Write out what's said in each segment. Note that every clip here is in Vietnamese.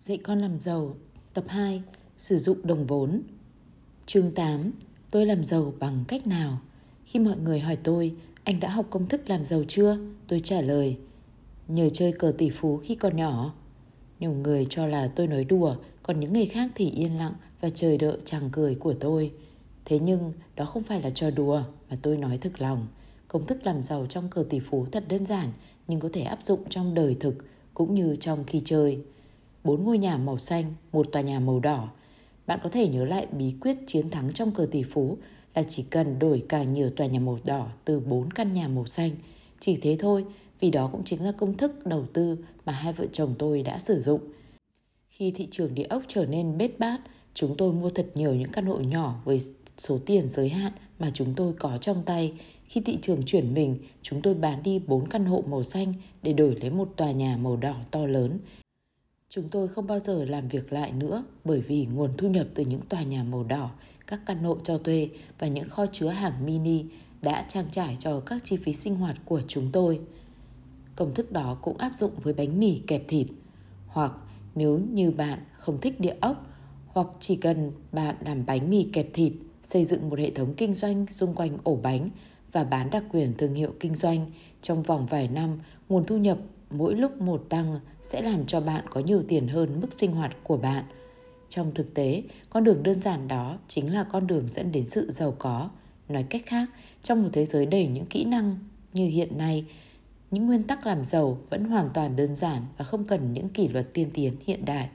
Dạy con làm giàu. Tập 2 Sử dụng đồng vốn. Chương 8 Tôi làm giàu bằng cách nào? Khi mọi người hỏi tôi, Anh đã học công thức làm giàu chưa? Tôi trả lời, Nhờ chơi cờ tỷ phú khi còn nhỏ. Nhiều người cho là tôi nói đùa, Còn những người khác thì yên lặng Và chờ đợi chàng cười của tôi. Thế nhưng, đó không phải là trò đùa, Mà tôi nói thực lòng. Công thức làm giàu trong cờ tỷ phú thật đơn giản, Nhưng có thể áp dụng trong đời thực, Cũng như trong khi chơi bốn ngôi nhà màu xanh, một tòa nhà màu đỏ. Bạn có thể nhớ lại bí quyết chiến thắng trong cờ tỷ phú là chỉ cần đổi càng nhiều tòa nhà màu đỏ từ bốn căn nhà màu xanh. Chỉ thế thôi, vì đó cũng chính là công thức đầu tư mà hai vợ chồng tôi đã sử dụng. Khi thị trường địa ốc trở nên bết bát, chúng tôi mua thật nhiều những căn hộ nhỏ với số tiền giới hạn mà chúng tôi có trong tay. Khi thị trường chuyển mình, chúng tôi bán đi 4 căn hộ màu xanh để đổi lấy một tòa nhà màu đỏ to lớn Chúng tôi không bao giờ làm việc lại nữa bởi vì nguồn thu nhập từ những tòa nhà màu đỏ, các căn hộ cho thuê và những kho chứa hàng mini đã trang trải cho các chi phí sinh hoạt của chúng tôi. Công thức đó cũng áp dụng với bánh mì kẹp thịt. Hoặc nếu như bạn không thích địa ốc hoặc chỉ cần bạn làm bánh mì kẹp thịt, xây dựng một hệ thống kinh doanh xung quanh ổ bánh và bán đặc quyền thương hiệu kinh doanh trong vòng vài năm, nguồn thu nhập mỗi lúc một tăng sẽ làm cho bạn có nhiều tiền hơn mức sinh hoạt của bạn. Trong thực tế, con đường đơn giản đó chính là con đường dẫn đến sự giàu có. Nói cách khác, trong một thế giới đầy những kỹ năng như hiện nay, những nguyên tắc làm giàu vẫn hoàn toàn đơn giản và không cần những kỷ luật tiên tiến hiện đại.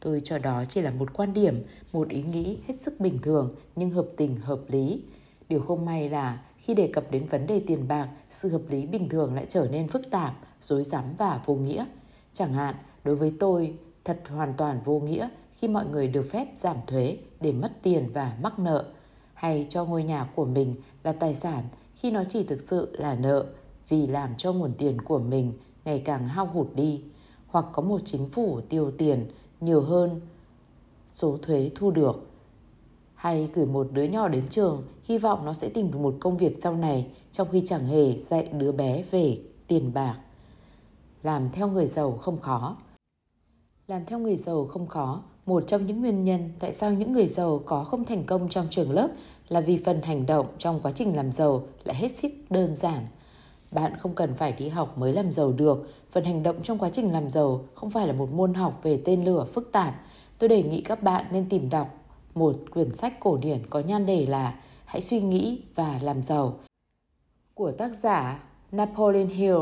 Tôi cho đó chỉ là một quan điểm, một ý nghĩ hết sức bình thường nhưng hợp tình hợp lý. Điều không may là khi đề cập đến vấn đề tiền bạc, sự hợp lý bình thường lại trở nên phức tạp, rối rắm và vô nghĩa. Chẳng hạn, đối với tôi, thật hoàn toàn vô nghĩa khi mọi người được phép giảm thuế để mất tiền và mắc nợ, hay cho ngôi nhà của mình là tài sản khi nó chỉ thực sự là nợ vì làm cho nguồn tiền của mình ngày càng hao hụt đi, hoặc có một chính phủ tiêu tiền nhiều hơn số thuế thu được hay gửi một đứa nhỏ đến trường hy vọng nó sẽ tìm được một công việc sau này trong khi chẳng hề dạy đứa bé về tiền bạc. Làm theo người giàu không khó. Làm theo người giàu không khó, một trong những nguyên nhân tại sao những người giàu có không thành công trong trường lớp là vì phần hành động trong quá trình làm giàu lại hết sức đơn giản. Bạn không cần phải đi học mới làm giàu được, phần hành động trong quá trình làm giàu không phải là một môn học về tên lửa phức tạp. Tôi đề nghị các bạn nên tìm đọc một quyển sách cổ điển có nhan đề là Hãy suy nghĩ và làm giàu của tác giả Napoleon Hill.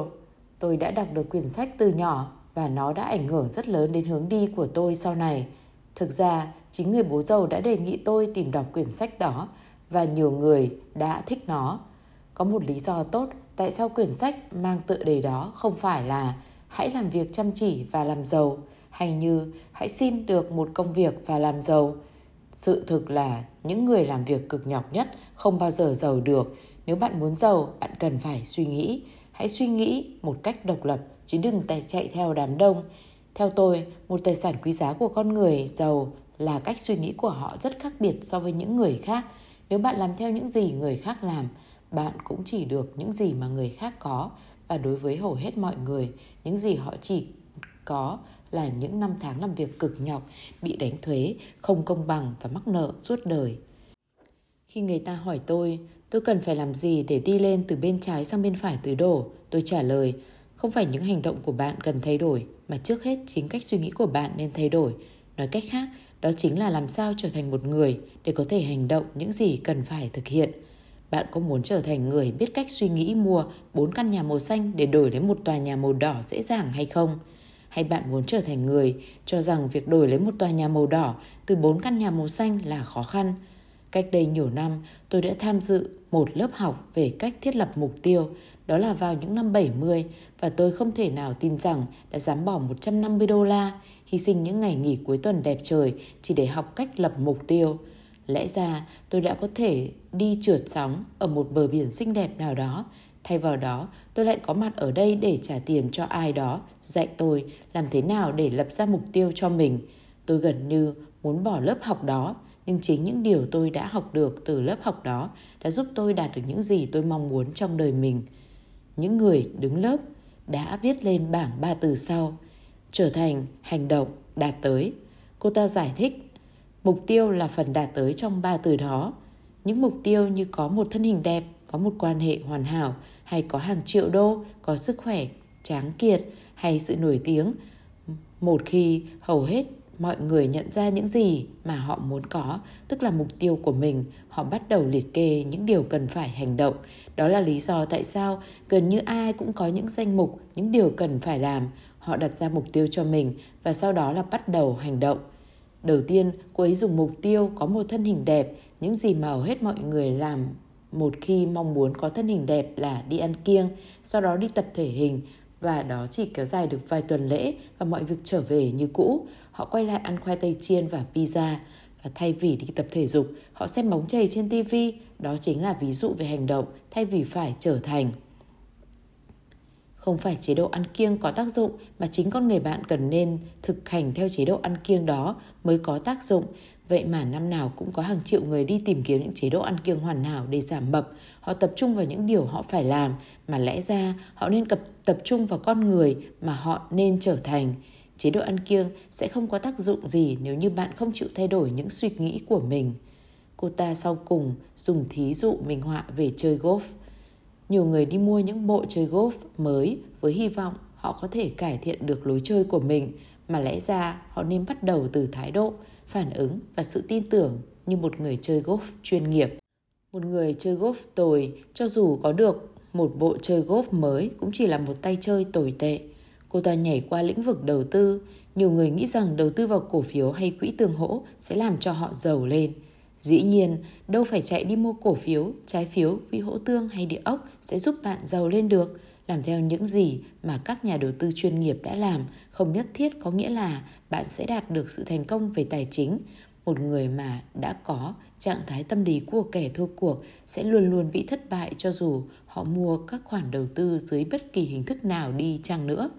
Tôi đã đọc được quyển sách từ nhỏ và nó đã ảnh hưởng rất lớn đến hướng đi của tôi sau này. Thực ra, chính người bố giàu đã đề nghị tôi tìm đọc quyển sách đó và nhiều người đã thích nó. Có một lý do tốt tại sao quyển sách mang tựa đề đó không phải là hãy làm việc chăm chỉ và làm giàu hay như hãy xin được một công việc và làm giàu sự thực là những người làm việc cực nhọc nhất không bao giờ giàu được. Nếu bạn muốn giàu, bạn cần phải suy nghĩ. Hãy suy nghĩ một cách độc lập, chứ đừng chạy theo đám đông. Theo tôi, một tài sản quý giá của con người giàu là cách suy nghĩ của họ rất khác biệt so với những người khác. Nếu bạn làm theo những gì người khác làm, bạn cũng chỉ được những gì mà người khác có và đối với hầu hết mọi người, những gì họ chỉ có là những năm tháng làm việc cực nhọc, bị đánh thuế, không công bằng và mắc nợ suốt đời. Khi người ta hỏi tôi, tôi cần phải làm gì để đi lên từ bên trái sang bên phải tứ đổ, tôi trả lời, không phải những hành động của bạn cần thay đổi, mà trước hết chính cách suy nghĩ của bạn nên thay đổi. Nói cách khác, đó chính là làm sao trở thành một người để có thể hành động những gì cần phải thực hiện. Bạn có muốn trở thành người biết cách suy nghĩ mua bốn căn nhà màu xanh để đổi lấy một tòa nhà màu đỏ dễ dàng hay không? Hay bạn muốn trở thành người cho rằng việc đổi lấy một tòa nhà màu đỏ từ bốn căn nhà màu xanh là khó khăn. Cách đây nhiều năm, tôi đã tham dự một lớp học về cách thiết lập mục tiêu, đó là vào những năm 70 và tôi không thể nào tin rằng đã dám bỏ 150 đô la, hy sinh những ngày nghỉ cuối tuần đẹp trời chỉ để học cách lập mục tiêu. Lẽ ra tôi đã có thể đi trượt sóng ở một bờ biển xinh đẹp nào đó Thay vào đó, tôi lại có mặt ở đây để trả tiền cho ai đó, dạy tôi làm thế nào để lập ra mục tiêu cho mình. Tôi gần như muốn bỏ lớp học đó, nhưng chính những điều tôi đã học được từ lớp học đó đã giúp tôi đạt được những gì tôi mong muốn trong đời mình. Những người đứng lớp đã viết lên bảng ba từ sau, trở thành hành động đạt tới. Cô ta giải thích, mục tiêu là phần đạt tới trong ba từ đó. Những mục tiêu như có một thân hình đẹp, có một quan hệ hoàn hảo, hay có hàng triệu đô, có sức khỏe tráng kiệt hay sự nổi tiếng. Một khi hầu hết mọi người nhận ra những gì mà họ muốn có, tức là mục tiêu của mình, họ bắt đầu liệt kê những điều cần phải hành động. Đó là lý do tại sao gần như ai cũng có những danh mục, những điều cần phải làm. Họ đặt ra mục tiêu cho mình và sau đó là bắt đầu hành động. Đầu tiên, cô ấy dùng mục tiêu có một thân hình đẹp, những gì mà hầu hết mọi người làm một khi mong muốn có thân hình đẹp là đi ăn kiêng, sau đó đi tập thể hình và đó chỉ kéo dài được vài tuần lễ và mọi việc trở về như cũ. Họ quay lại ăn khoai tây chiên và pizza và thay vì đi tập thể dục, họ xem bóng chày trên TV. Đó chính là ví dụ về hành động thay vì phải trở thành. Không phải chế độ ăn kiêng có tác dụng mà chính con người bạn cần nên thực hành theo chế độ ăn kiêng đó mới có tác dụng Vậy mà năm nào cũng có hàng triệu người đi tìm kiếm những chế độ ăn kiêng hoàn hảo để giảm mập. Họ tập trung vào những điều họ phải làm, mà lẽ ra họ nên tập, tập trung vào con người mà họ nên trở thành. Chế độ ăn kiêng sẽ không có tác dụng gì nếu như bạn không chịu thay đổi những suy nghĩ của mình. Cô ta sau cùng dùng thí dụ minh họa về chơi golf. Nhiều người đi mua những bộ chơi golf mới với hy vọng họ có thể cải thiện được lối chơi của mình, mà lẽ ra họ nên bắt đầu từ thái độ phản ứng và sự tin tưởng như một người chơi golf chuyên nghiệp. Một người chơi golf tồi, cho dù có được một bộ chơi golf mới cũng chỉ là một tay chơi tồi tệ. Cô ta nhảy qua lĩnh vực đầu tư. Nhiều người nghĩ rằng đầu tư vào cổ phiếu hay quỹ tương hỗ sẽ làm cho họ giàu lên. Dĩ nhiên, đâu phải chạy đi mua cổ phiếu, trái phiếu, quỹ hỗ tương hay địa ốc sẽ giúp bạn giàu lên được. Làm theo những gì mà các nhà đầu tư chuyên nghiệp đã làm không nhất thiết có nghĩa là bạn sẽ đạt được sự thành công về tài chính. Một người mà đã có trạng thái tâm lý của kẻ thua cuộc sẽ luôn luôn bị thất bại cho dù họ mua các khoản đầu tư dưới bất kỳ hình thức nào đi chăng nữa.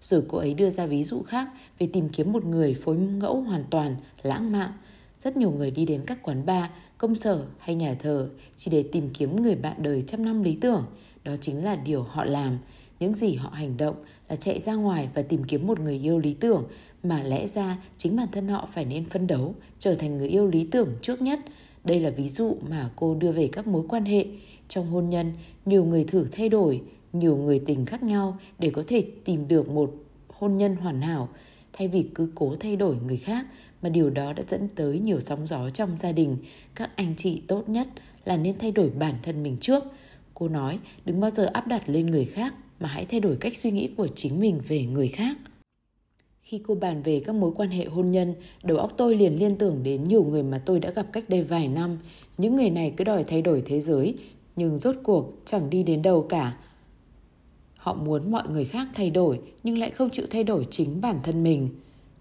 Rồi cô ấy đưa ra ví dụ khác về tìm kiếm một người phối ngẫu hoàn toàn, lãng mạn. Rất nhiều người đi đến các quán bar, công sở hay nhà thờ chỉ để tìm kiếm người bạn đời trăm năm lý tưởng. Đó chính là điều họ làm. Những gì họ hành động là chạy ra ngoài và tìm kiếm một người yêu lý tưởng mà lẽ ra chính bản thân họ phải nên phân đấu trở thành người yêu lý tưởng trước nhất. Đây là ví dụ mà cô đưa về các mối quan hệ. Trong hôn nhân, nhiều người thử thay đổi, nhiều người tình khác nhau để có thể tìm được một hôn nhân hoàn hảo thay vì cứ cố thay đổi người khác mà điều đó đã dẫn tới nhiều sóng gió trong gia đình. Các anh chị tốt nhất là nên thay đổi bản thân mình trước. Cô nói đừng bao giờ áp đặt lên người khác mà hãy thay đổi cách suy nghĩ của chính mình về người khác. Khi cô bàn về các mối quan hệ hôn nhân, đầu óc tôi liền liên tưởng đến nhiều người mà tôi đã gặp cách đây vài năm. Những người này cứ đòi thay đổi thế giới, nhưng rốt cuộc chẳng đi đến đâu cả. Họ muốn mọi người khác thay đổi, nhưng lại không chịu thay đổi chính bản thân mình.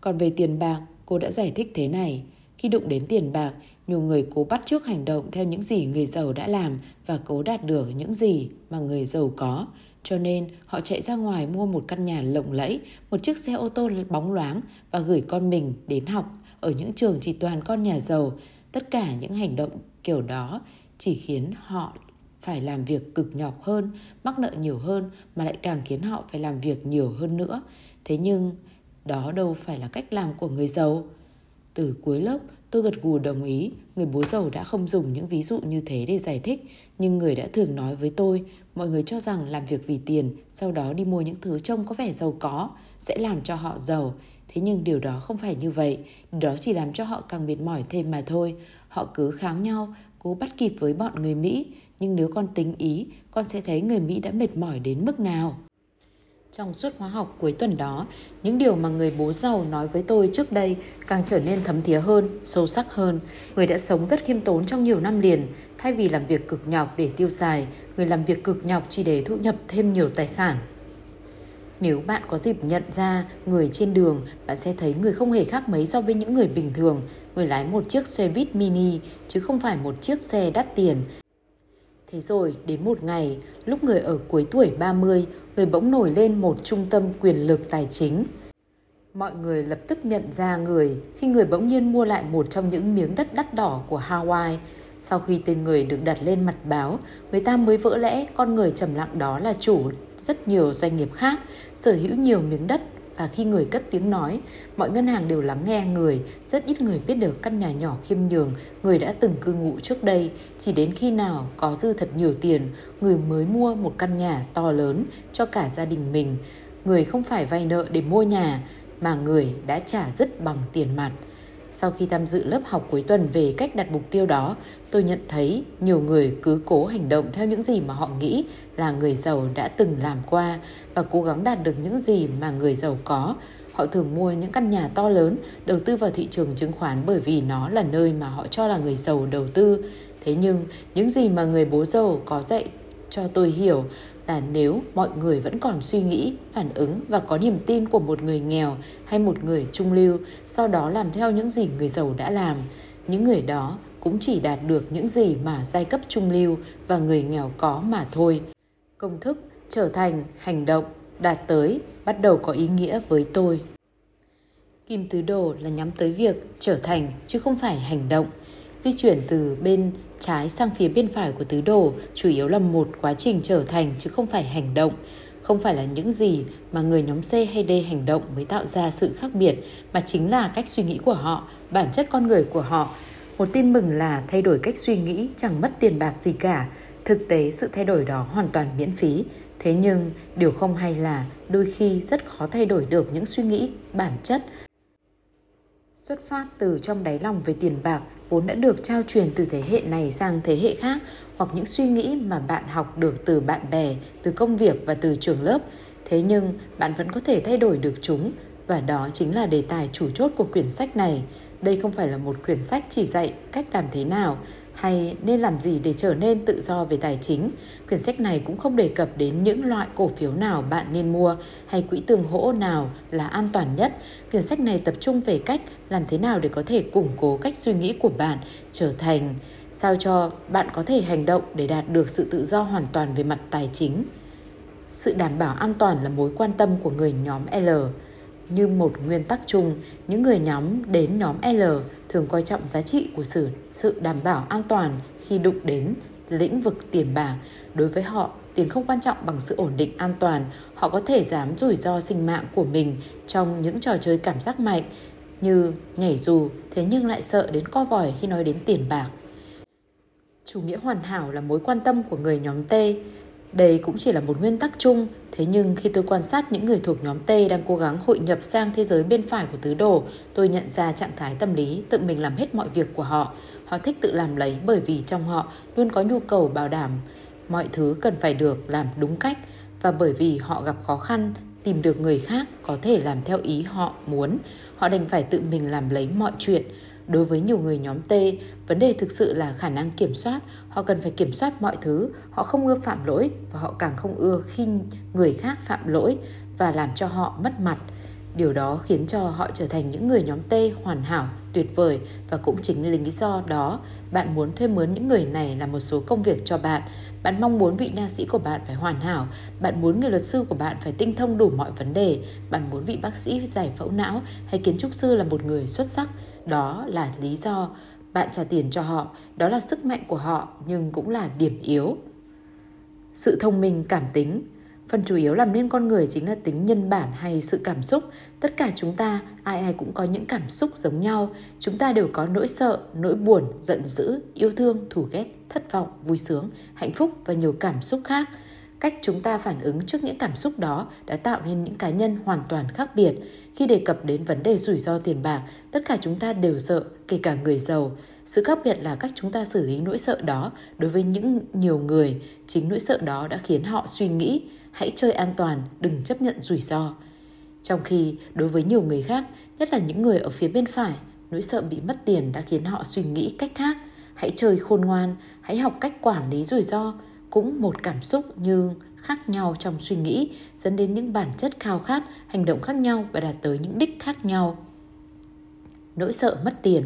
Còn về tiền bạc, cô đã giải thích thế này. Khi đụng đến tiền bạc, nhiều người cố bắt chước hành động theo những gì người giàu đã làm và cố đạt được những gì mà người giàu có. Cho nên họ chạy ra ngoài mua một căn nhà lộng lẫy, một chiếc xe ô tô bóng loáng và gửi con mình đến học ở những trường chỉ toàn con nhà giàu. Tất cả những hành động kiểu đó chỉ khiến họ phải làm việc cực nhọc hơn, mắc nợ nhiều hơn mà lại càng khiến họ phải làm việc nhiều hơn nữa. Thế nhưng đó đâu phải là cách làm của người giàu. Từ cuối lớp, tôi gật gù đồng ý, người bố giàu đã không dùng những ví dụ như thế để giải thích, nhưng người đã thường nói với tôi, mọi người cho rằng làm việc vì tiền, sau đó đi mua những thứ trông có vẻ giàu có, sẽ làm cho họ giàu. Thế nhưng điều đó không phải như vậy, đó chỉ làm cho họ càng mệt mỏi thêm mà thôi. Họ cứ kháng nhau, cố bắt kịp với bọn người Mỹ, nhưng nếu con tính ý, con sẽ thấy người Mỹ đã mệt mỏi đến mức nào. Trong suốt khóa học cuối tuần đó, những điều mà người bố giàu nói với tôi trước đây càng trở nên thấm thía hơn, sâu sắc hơn. Người đã sống rất khiêm tốn trong nhiều năm liền, thay vì làm việc cực nhọc để tiêu xài, người làm việc cực nhọc chỉ để thu nhập thêm nhiều tài sản. Nếu bạn có dịp nhận ra người trên đường, bạn sẽ thấy người không hề khác mấy so với những người bình thường. Người lái một chiếc xe buýt mini, chứ không phải một chiếc xe đắt tiền, Thế rồi, đến một ngày, lúc người ở cuối tuổi 30, người bỗng nổi lên một trung tâm quyền lực tài chính. Mọi người lập tức nhận ra người khi người bỗng nhiên mua lại một trong những miếng đất đắt đỏ của Hawaii. Sau khi tên người được đặt lên mặt báo, người ta mới vỡ lẽ con người trầm lặng đó là chủ rất nhiều doanh nghiệp khác, sở hữu nhiều miếng đất và khi người cất tiếng nói, mọi ngân hàng đều lắng nghe người, rất ít người biết được căn nhà nhỏ khiêm nhường người đã từng cư ngụ trước đây, chỉ đến khi nào có dư thật nhiều tiền, người mới mua một căn nhà to lớn cho cả gia đình mình. Người không phải vay nợ để mua nhà, mà người đã trả dứt bằng tiền mặt. Sau khi tham dự lớp học cuối tuần về cách đặt mục tiêu đó, tôi nhận thấy nhiều người cứ cố hành động theo những gì mà họ nghĩ là người giàu đã từng làm qua và cố gắng đạt được những gì mà người giàu có. Họ thường mua những căn nhà to lớn, đầu tư vào thị trường chứng khoán bởi vì nó là nơi mà họ cho là người giàu đầu tư. Thế nhưng, những gì mà người bố giàu có dạy cho tôi hiểu là nếu mọi người vẫn còn suy nghĩ, phản ứng và có niềm tin của một người nghèo hay một người trung lưu, sau đó làm theo những gì người giàu đã làm, những người đó cũng chỉ đạt được những gì mà giai cấp trung lưu và người nghèo có mà thôi. Công thức trở thành hành động đạt tới bắt đầu có ý nghĩa với tôi. Kim tứ đồ là nhắm tới việc trở thành chứ không phải hành động. Di chuyển từ bên trái sang phía bên phải của tứ đồ chủ yếu là một quá trình trở thành chứ không phải hành động. Không phải là những gì mà người nhóm C hay D hành động mới tạo ra sự khác biệt, mà chính là cách suy nghĩ của họ, bản chất con người của họ. Một tin mừng là thay đổi cách suy nghĩ chẳng mất tiền bạc gì cả. Thực tế sự thay đổi đó hoàn toàn miễn phí. Thế nhưng điều không hay là đôi khi rất khó thay đổi được những suy nghĩ bản chất xuất phát từ trong đáy lòng về tiền bạc vốn đã được trao truyền từ thế hệ này sang thế hệ khác hoặc những suy nghĩ mà bạn học được từ bạn bè, từ công việc và từ trường lớp. Thế nhưng bạn vẫn có thể thay đổi được chúng và đó chính là đề tài chủ chốt của quyển sách này. Đây không phải là một quyển sách chỉ dạy cách làm thế nào hay nên làm gì để trở nên tự do về tài chính. Quyển sách này cũng không đề cập đến những loại cổ phiếu nào bạn nên mua hay quỹ tương hỗ nào là an toàn nhất. Quyển sách này tập trung về cách làm thế nào để có thể củng cố cách suy nghĩ của bạn trở thành sao cho bạn có thể hành động để đạt được sự tự do hoàn toàn về mặt tài chính. Sự đảm bảo an toàn là mối quan tâm của người nhóm L. Như một nguyên tắc chung, những người nhóm đến nhóm L thường coi trọng giá trị của sự, sự đảm bảo an toàn khi đụng đến lĩnh vực tiền bạc. Đối với họ, tiền không quan trọng bằng sự ổn định an toàn. Họ có thể dám rủi ro sinh mạng của mình trong những trò chơi cảm giác mạnh như nhảy dù, thế nhưng lại sợ đến co vòi khi nói đến tiền bạc. Chủ nghĩa hoàn hảo là mối quan tâm của người nhóm T. Đây cũng chỉ là một nguyên tắc chung, thế nhưng khi tôi quan sát những người thuộc nhóm T đang cố gắng hội nhập sang thế giới bên phải của tứ đồ, tôi nhận ra trạng thái tâm lý tự mình làm hết mọi việc của họ. Họ thích tự làm lấy bởi vì trong họ luôn có nhu cầu bảo đảm mọi thứ cần phải được làm đúng cách và bởi vì họ gặp khó khăn tìm được người khác có thể làm theo ý họ muốn, họ đành phải tự mình làm lấy mọi chuyện. Đối với nhiều người nhóm T, vấn đề thực sự là khả năng kiểm soát. Họ cần phải kiểm soát mọi thứ. Họ không ưa phạm lỗi và họ càng không ưa khi người khác phạm lỗi và làm cho họ mất mặt. Điều đó khiến cho họ trở thành những người nhóm T hoàn hảo, tuyệt vời và cũng chính lý do đó bạn muốn thuê mướn những người này làm một số công việc cho bạn. Bạn mong muốn vị nha sĩ của bạn phải hoàn hảo, bạn muốn người luật sư của bạn phải tinh thông đủ mọi vấn đề, bạn muốn vị bác sĩ giải phẫu não hay kiến trúc sư là một người xuất sắc. Đó là lý do bạn trả tiền cho họ, đó là sức mạnh của họ nhưng cũng là điểm yếu. Sự thông minh cảm tính Phần chủ yếu làm nên con người chính là tính nhân bản hay sự cảm xúc. Tất cả chúng ta, ai ai cũng có những cảm xúc giống nhau. Chúng ta đều có nỗi sợ, nỗi buồn, giận dữ, yêu thương, thù ghét, thất vọng, vui sướng, hạnh phúc và nhiều cảm xúc khác. Cách chúng ta phản ứng trước những cảm xúc đó đã tạo nên những cá nhân hoàn toàn khác biệt. Khi đề cập đến vấn đề rủi ro tiền bạc, tất cả chúng ta đều sợ, kể cả người giàu. Sự khác biệt là cách chúng ta xử lý nỗi sợ đó đối với những nhiều người, chính nỗi sợ đó đã khiến họ suy nghĩ, hãy chơi an toàn, đừng chấp nhận rủi ro. Trong khi đối với nhiều người khác, nhất là những người ở phía bên phải, nỗi sợ bị mất tiền đã khiến họ suy nghĩ cách khác. Hãy chơi khôn ngoan, hãy học cách quản lý rủi ro, cũng một cảm xúc nhưng khác nhau trong suy nghĩ dẫn đến những bản chất khao khát, hành động khác nhau và đạt tới những đích khác nhau. Nỗi sợ mất tiền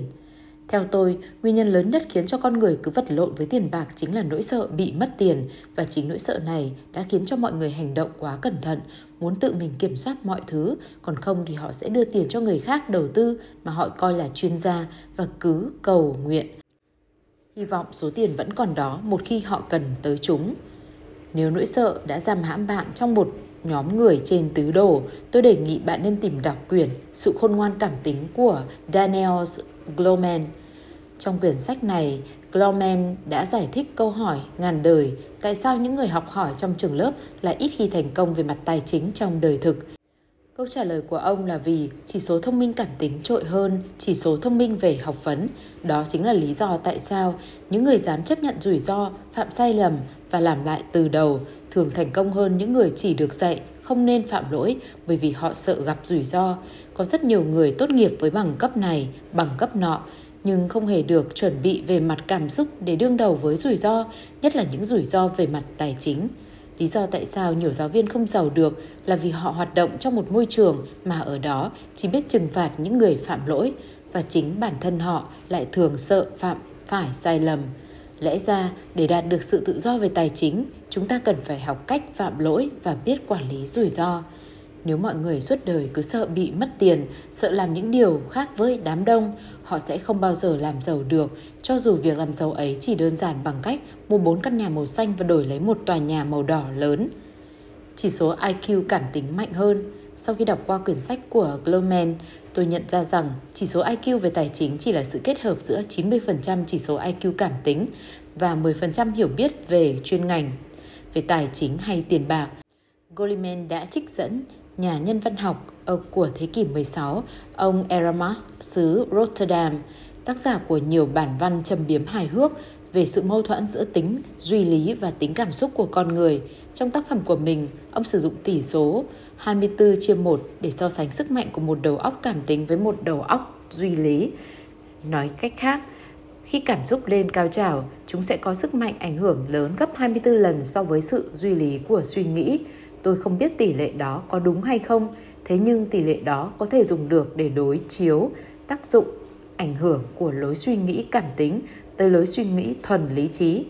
theo tôi, nguyên nhân lớn nhất khiến cho con người cứ vật lộn với tiền bạc chính là nỗi sợ bị mất tiền và chính nỗi sợ này đã khiến cho mọi người hành động quá cẩn thận, muốn tự mình kiểm soát mọi thứ, còn không thì họ sẽ đưa tiền cho người khác đầu tư mà họ coi là chuyên gia và cứ cầu nguyện. Hy vọng số tiền vẫn còn đó một khi họ cần tới chúng. Nếu nỗi sợ đã giam hãm bạn trong một nhóm người trên tứ đồ, tôi đề nghị bạn nên tìm đọc quyển Sự khôn ngoan cảm tính của Daniel Goleman. Trong quyển sách này, Goleman đã giải thích câu hỏi ngàn đời tại sao những người học hỏi trong trường lớp lại ít khi thành công về mặt tài chính trong đời thực. Câu trả lời của ông là vì chỉ số thông minh cảm tính trội hơn chỉ số thông minh về học vấn. Đó chính là lý do tại sao những người dám chấp nhận rủi ro, phạm sai lầm và làm lại từ đầu thường thành công hơn những người chỉ được dạy không nên phạm lỗi bởi vì họ sợ gặp rủi ro. Có rất nhiều người tốt nghiệp với bằng cấp này, bằng cấp nọ, nhưng không hề được chuẩn bị về mặt cảm xúc để đương đầu với rủi ro, nhất là những rủi ro về mặt tài chính. Lý do tại sao nhiều giáo viên không giàu được là vì họ hoạt động trong một môi trường mà ở đó chỉ biết trừng phạt những người phạm lỗi và chính bản thân họ lại thường sợ phạm phải sai lầm. Lẽ ra, để đạt được sự tự do về tài chính, chúng ta cần phải học cách phạm lỗi và biết quản lý rủi ro. Nếu mọi người suốt đời cứ sợ bị mất tiền, sợ làm những điều khác với đám đông, họ sẽ không bao giờ làm giàu được, cho dù việc làm giàu ấy chỉ đơn giản bằng cách mua bốn căn nhà màu xanh và đổi lấy một tòa nhà màu đỏ lớn. Chỉ số IQ cảm tính mạnh hơn. Sau khi đọc qua quyển sách của Glowman, tôi nhận ra rằng chỉ số IQ về tài chính chỉ là sự kết hợp giữa 90% chỉ số IQ cảm tính và 10% hiểu biết về chuyên ngành, về tài chính hay tiền bạc. Goleman đã trích dẫn nhà nhân văn học ờ, của thế kỷ 16, ông Erasmus xứ Rotterdam, tác giả của nhiều bản văn trầm biếm hài hước về sự mâu thuẫn giữa tính duy lý và tính cảm xúc của con người. Trong tác phẩm của mình, ông sử dụng tỷ số 24 chia 1 để so sánh sức mạnh của một đầu óc cảm tính với một đầu óc duy lý. Nói cách khác, khi cảm xúc lên cao trào, chúng sẽ có sức mạnh ảnh hưởng lớn gấp 24 lần so với sự duy lý của suy nghĩ. Tôi không biết tỷ lệ đó có đúng hay không, thế nhưng tỷ lệ đó có thể dùng được để đối chiếu tác dụng ảnh hưởng của lối suy nghĩ cảm tính tới lối suy nghĩ thuần lý trí.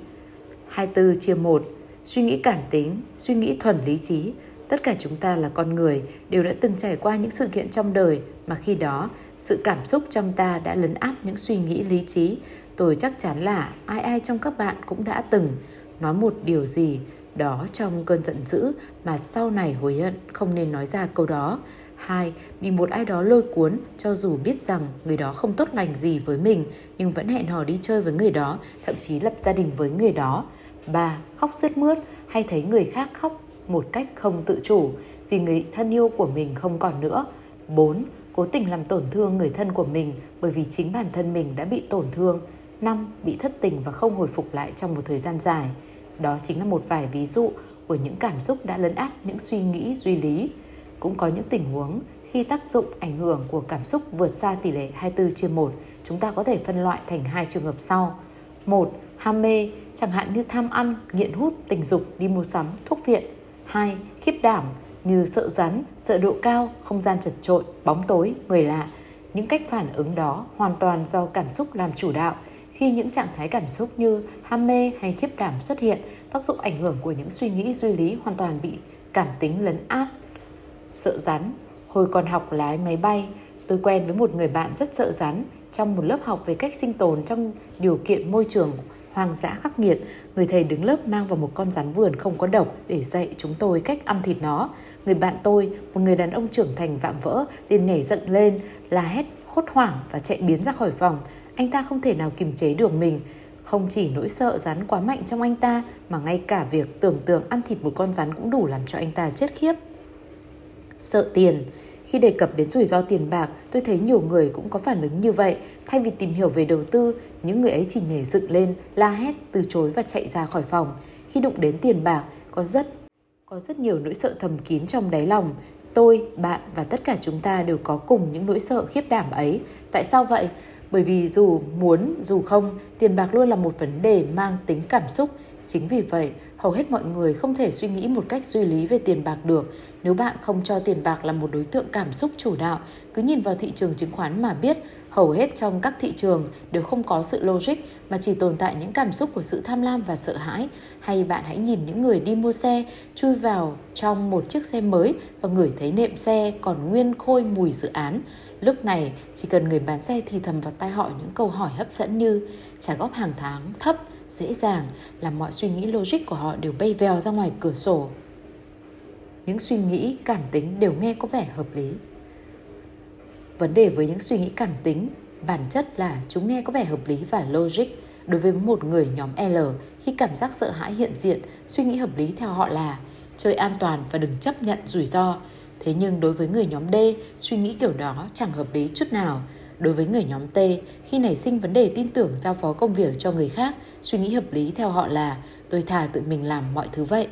24 chia 1 Suy nghĩ cảm tính, suy nghĩ thuần lý trí Tất cả chúng ta là con người đều đã từng trải qua những sự kiện trong đời mà khi đó sự cảm xúc trong ta đã lấn át những suy nghĩ lý trí. Tôi chắc chắn là ai ai trong các bạn cũng đã từng nói một điều gì đó trong cơn giận dữ mà sau này hối hận không nên nói ra câu đó. Hai, bị một ai đó lôi cuốn cho dù biết rằng người đó không tốt lành gì với mình nhưng vẫn hẹn hò đi chơi với người đó, thậm chí lập gia đình với người đó. Ba, khóc sướt mướt hay thấy người khác khóc một cách không tự chủ vì người thân yêu của mình không còn nữa. 4. Cố tình làm tổn thương người thân của mình bởi vì chính bản thân mình đã bị tổn thương. 5. Bị thất tình và không hồi phục lại trong một thời gian dài. Đó chính là một vài ví dụ của những cảm xúc đã lấn át những suy nghĩ duy lý. Cũng có những tình huống khi tác dụng ảnh hưởng của cảm xúc vượt xa tỷ lệ 24 chia 1, chúng ta có thể phân loại thành hai trường hợp sau. một Ham mê, chẳng hạn như tham ăn, nghiện hút, tình dục, đi mua sắm, thuốc viện. 2. Khiếp đảm như sợ rắn, sợ độ cao, không gian chật trội, bóng tối, người lạ. Những cách phản ứng đó hoàn toàn do cảm xúc làm chủ đạo. Khi những trạng thái cảm xúc như ham mê hay khiếp đảm xuất hiện, tác dụng ảnh hưởng của những suy nghĩ duy lý hoàn toàn bị cảm tính lấn át. Sợ rắn Hồi còn học lái máy bay, tôi quen với một người bạn rất sợ rắn. Trong một lớp học về cách sinh tồn trong điều kiện môi trường hoang dã khắc nghiệt, người thầy đứng lớp mang vào một con rắn vườn không có độc để dạy chúng tôi cách ăn thịt nó. Người bạn tôi, một người đàn ông trưởng thành vạm vỡ, liền nhảy dựng lên, la hét hốt hoảng và chạy biến ra khỏi phòng. Anh ta không thể nào kiềm chế được mình. Không chỉ nỗi sợ rắn quá mạnh trong anh ta, mà ngay cả việc tưởng tượng ăn thịt một con rắn cũng đủ làm cho anh ta chết khiếp. Sợ tiền, khi đề cập đến rủi ro tiền bạc, tôi thấy nhiều người cũng có phản ứng như vậy. Thay vì tìm hiểu về đầu tư, những người ấy chỉ nhảy dựng lên, la hét, từ chối và chạy ra khỏi phòng. Khi đụng đến tiền bạc, có rất có rất nhiều nỗi sợ thầm kín trong đáy lòng. Tôi, bạn và tất cả chúng ta đều có cùng những nỗi sợ khiếp đảm ấy. Tại sao vậy? Bởi vì dù muốn, dù không, tiền bạc luôn là một vấn đề mang tính cảm xúc. Chính vì vậy, hầu hết mọi người không thể suy nghĩ một cách duy lý về tiền bạc được. Nếu bạn không cho tiền bạc là một đối tượng cảm xúc chủ đạo, cứ nhìn vào thị trường chứng khoán mà biết, hầu hết trong các thị trường đều không có sự logic mà chỉ tồn tại những cảm xúc của sự tham lam và sợ hãi. Hay bạn hãy nhìn những người đi mua xe, chui vào trong một chiếc xe mới và ngửi thấy nệm xe còn nguyên khôi mùi dự án. Lúc này, chỉ cần người bán xe thì thầm vào tai họ những câu hỏi hấp dẫn như trả góp hàng tháng thấp, dễ dàng, làm mọi suy nghĩ logic của họ đều bay vèo ra ngoài cửa sổ. những suy nghĩ cảm tính đều nghe có vẻ hợp lý. Vấn đề với những suy nghĩ cảm tính bản chất là chúng nghe có vẻ hợp lý và logic. Đối với một người nhóm L khi cảm giác sợ hãi hiện diện suy nghĩ hợp lý theo họ là chơi an toàn và đừng chấp nhận rủi ro thế nhưng đối với người nhóm D suy nghĩ kiểu đó chẳng hợp lý chút nào Đối với người nhóm T, khi nảy sinh vấn đề tin tưởng giao phó công việc cho người khác, suy nghĩ hợp lý theo họ là tôi thà tự mình làm mọi thứ vậy.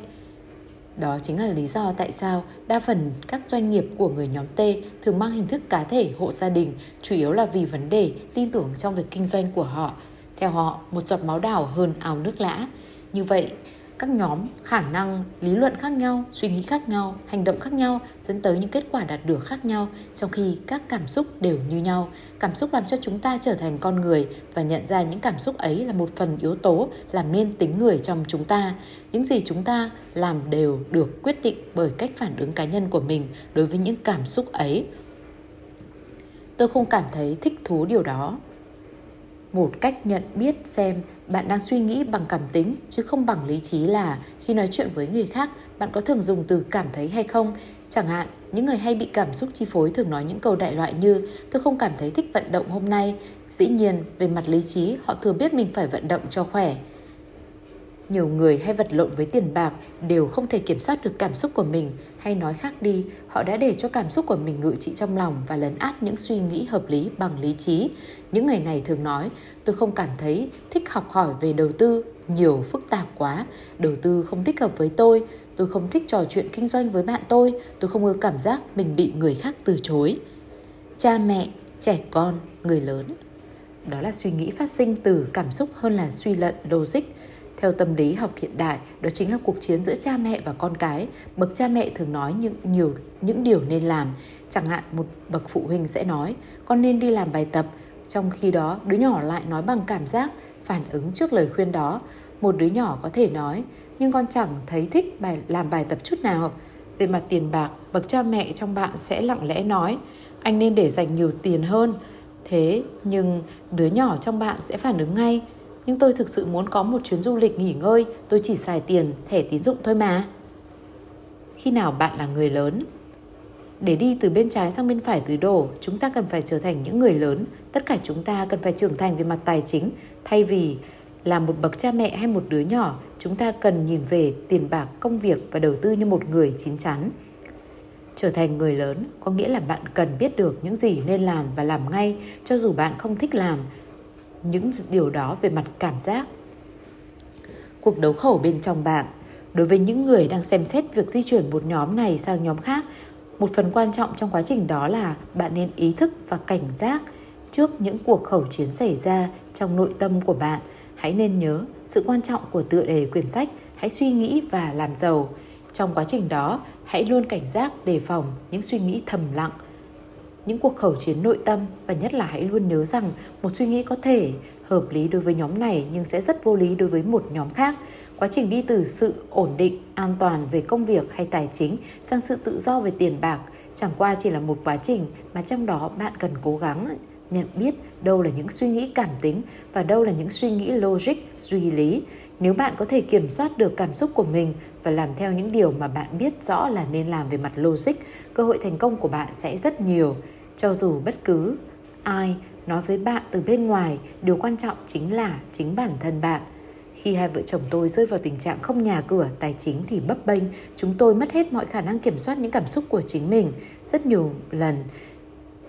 Đó chính là lý do tại sao đa phần các doanh nghiệp của người nhóm T thường mang hình thức cá thể hộ gia đình, chủ yếu là vì vấn đề tin tưởng trong việc kinh doanh của họ. Theo họ, một giọt máu đào hơn ao nước lã. Như vậy, các nhóm khả năng, lý luận khác nhau, suy nghĩ khác nhau, hành động khác nhau, dẫn tới những kết quả đạt được khác nhau, trong khi các cảm xúc đều như nhau. Cảm xúc làm cho chúng ta trở thành con người và nhận ra những cảm xúc ấy là một phần yếu tố làm nên tính người trong chúng ta. Những gì chúng ta làm đều được quyết định bởi cách phản ứng cá nhân của mình đối với những cảm xúc ấy. Tôi không cảm thấy thích thú điều đó một cách nhận biết xem bạn đang suy nghĩ bằng cảm tính, chứ không bằng lý trí là khi nói chuyện với người khác, bạn có thường dùng từ cảm thấy hay không? Chẳng hạn, những người hay bị cảm xúc chi phối thường nói những câu đại loại như, tôi không cảm thấy thích vận động hôm nay. Dĩ nhiên, về mặt lý trí, họ thừa biết mình phải vận động cho khỏe nhiều người hay vật lộn với tiền bạc đều không thể kiểm soát được cảm xúc của mình. Hay nói khác đi, họ đã để cho cảm xúc của mình ngự trị trong lòng và lấn át những suy nghĩ hợp lý bằng lý trí. Những người này thường nói, tôi không cảm thấy thích học hỏi về đầu tư nhiều phức tạp quá. Đầu tư không thích hợp với tôi. Tôi không thích trò chuyện kinh doanh với bạn tôi. Tôi không ưa cảm giác mình bị người khác từ chối. Cha mẹ, trẻ con, người lớn. Đó là suy nghĩ phát sinh từ cảm xúc hơn là suy luận logic theo tâm lý học hiện đại, đó chính là cuộc chiến giữa cha mẹ và con cái. Bậc cha mẹ thường nói những nhiều những điều nên làm. Chẳng hạn một bậc phụ huynh sẽ nói, con nên đi làm bài tập, trong khi đó đứa nhỏ lại nói bằng cảm giác, phản ứng trước lời khuyên đó. Một đứa nhỏ có thể nói, nhưng con chẳng thấy thích bài làm bài tập chút nào. Về mặt tiền bạc, bậc cha mẹ trong bạn sẽ lặng lẽ nói, anh nên để dành nhiều tiền hơn. Thế nhưng đứa nhỏ trong bạn sẽ phản ứng ngay, nhưng tôi thực sự muốn có một chuyến du lịch nghỉ ngơi, tôi chỉ xài tiền thẻ tín dụng thôi mà. Khi nào bạn là người lớn? Để đi từ bên trái sang bên phải tứ đổ, chúng ta cần phải trở thành những người lớn. Tất cả chúng ta cần phải trưởng thành về mặt tài chính, thay vì là một bậc cha mẹ hay một đứa nhỏ, chúng ta cần nhìn về tiền bạc, công việc và đầu tư như một người chín chắn. Trở thành người lớn có nghĩa là bạn cần biết được những gì nên làm và làm ngay cho dù bạn không thích làm những điều đó về mặt cảm giác. Cuộc đấu khẩu bên trong bạn Đối với những người đang xem xét việc di chuyển một nhóm này sang nhóm khác, một phần quan trọng trong quá trình đó là bạn nên ý thức và cảnh giác trước những cuộc khẩu chiến xảy ra trong nội tâm của bạn. Hãy nên nhớ sự quan trọng của tựa đề quyển sách, hãy suy nghĩ và làm giàu. Trong quá trình đó, hãy luôn cảnh giác đề phòng những suy nghĩ thầm lặng những cuộc khẩu chiến nội tâm và nhất là hãy luôn nhớ rằng một suy nghĩ có thể hợp lý đối với nhóm này nhưng sẽ rất vô lý đối với một nhóm khác. Quá trình đi từ sự ổn định, an toàn về công việc hay tài chính sang sự tự do về tiền bạc chẳng qua chỉ là một quá trình mà trong đó bạn cần cố gắng nhận biết đâu là những suy nghĩ cảm tính và đâu là những suy nghĩ logic, duy lý. Nếu bạn có thể kiểm soát được cảm xúc của mình và làm theo những điều mà bạn biết rõ là nên làm về mặt logic, cơ hội thành công của bạn sẽ rất nhiều cho dù bất cứ ai nói với bạn từ bên ngoài, điều quan trọng chính là chính bản thân bạn. Khi hai vợ chồng tôi rơi vào tình trạng không nhà cửa, tài chính thì bấp bênh, chúng tôi mất hết mọi khả năng kiểm soát những cảm xúc của chính mình. Rất nhiều lần,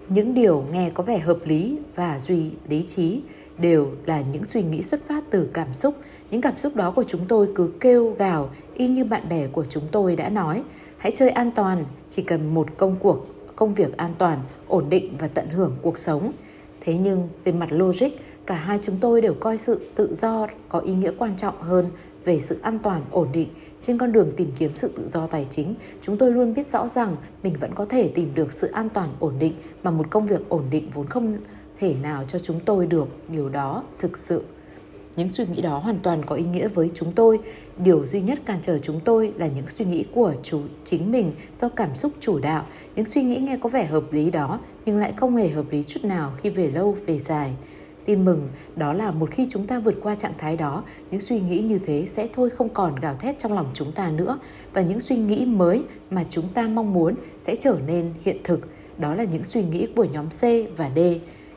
những điều nghe có vẻ hợp lý và duy lý trí đều là những suy nghĩ xuất phát từ cảm xúc. Những cảm xúc đó của chúng tôi cứ kêu gào y như bạn bè của chúng tôi đã nói. Hãy chơi an toàn, chỉ cần một công cuộc công việc an toàn, ổn định và tận hưởng cuộc sống. Thế nhưng về mặt logic, cả hai chúng tôi đều coi sự tự do có ý nghĩa quan trọng hơn về sự an toàn, ổn định. Trên con đường tìm kiếm sự tự do tài chính, chúng tôi luôn biết rõ rằng mình vẫn có thể tìm được sự an toàn, ổn định mà một công việc ổn định vốn không thể nào cho chúng tôi được. Điều đó thực sự những suy nghĩ đó hoàn toàn có ý nghĩa với chúng tôi. Điều duy nhất cản trở chúng tôi là những suy nghĩ của chủ chính mình do cảm xúc chủ đạo. Những suy nghĩ nghe có vẻ hợp lý đó nhưng lại không hề hợp lý chút nào khi về lâu về dài. Tin mừng đó là một khi chúng ta vượt qua trạng thái đó, những suy nghĩ như thế sẽ thôi không còn gào thét trong lòng chúng ta nữa và những suy nghĩ mới mà chúng ta mong muốn sẽ trở nên hiện thực. Đó là những suy nghĩ của nhóm C và D.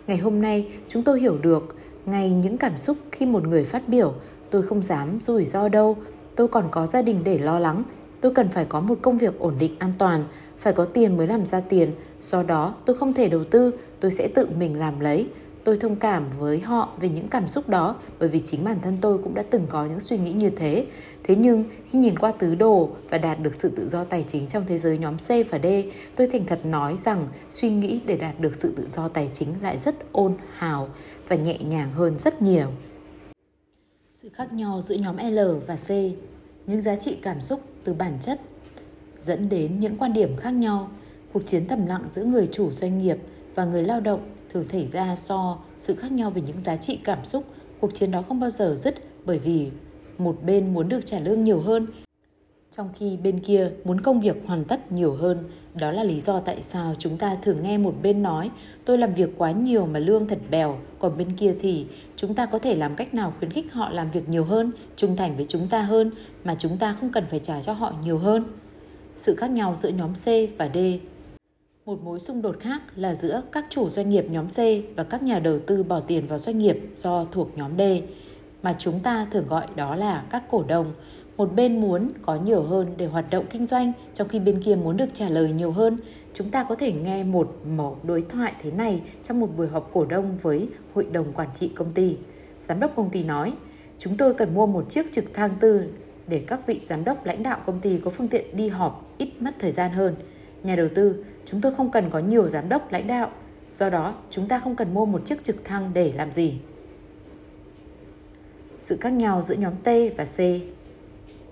Ngày hôm nay, chúng tôi hiểu được ngay những cảm xúc khi một người phát biểu tôi không dám rủi ro đâu, tôi còn có gia đình để lo lắng, tôi cần phải có một công việc ổn định an toàn, phải có tiền mới làm ra tiền, do đó tôi không thể đầu tư, tôi sẽ tự mình làm lấy. Tôi thông cảm với họ về những cảm xúc đó bởi vì chính bản thân tôi cũng đã từng có những suy nghĩ như thế. Thế nhưng khi nhìn qua tứ đồ và đạt được sự tự do tài chính trong thế giới nhóm C và D, tôi thành thật nói rằng suy nghĩ để đạt được sự tự do tài chính lại rất ôn hào và nhẹ nhàng hơn rất nhiều. Sự khác nhau giữa nhóm L và C, những giá trị cảm xúc từ bản chất dẫn đến những quan điểm khác nhau. Cuộc chiến thầm lặng giữa người chủ doanh nghiệp và người lao động thường xảy ra so sự khác nhau về những giá trị cảm xúc. Cuộc chiến đó không bao giờ dứt bởi vì một bên muốn được trả lương nhiều hơn trong khi bên kia muốn công việc hoàn tất nhiều hơn. Đó là lý do tại sao chúng ta thường nghe một bên nói tôi làm việc quá nhiều mà lương thật bèo, còn bên kia thì chúng ta có thể làm cách nào khuyến khích họ làm việc nhiều hơn, trung thành với chúng ta hơn mà chúng ta không cần phải trả cho họ nhiều hơn. Sự khác nhau giữa nhóm C và D một mối xung đột khác là giữa các chủ doanh nghiệp nhóm C và các nhà đầu tư bỏ tiền vào doanh nghiệp do thuộc nhóm D, mà chúng ta thường gọi đó là các cổ đông. Một bên muốn có nhiều hơn để hoạt động kinh doanh, trong khi bên kia muốn được trả lời nhiều hơn. Chúng ta có thể nghe một mẫu đối thoại thế này trong một buổi họp cổ đông với hội đồng quản trị công ty. Giám đốc công ty nói, chúng tôi cần mua một chiếc trực thăng tư để các vị giám đốc lãnh đạo công ty có phương tiện đi họp ít mất thời gian hơn. Nhà đầu tư, chúng tôi không cần có nhiều giám đốc lãnh đạo, do đó chúng ta không cần mua một chiếc trực thăng để làm gì. Sự khác nhau giữa nhóm T và C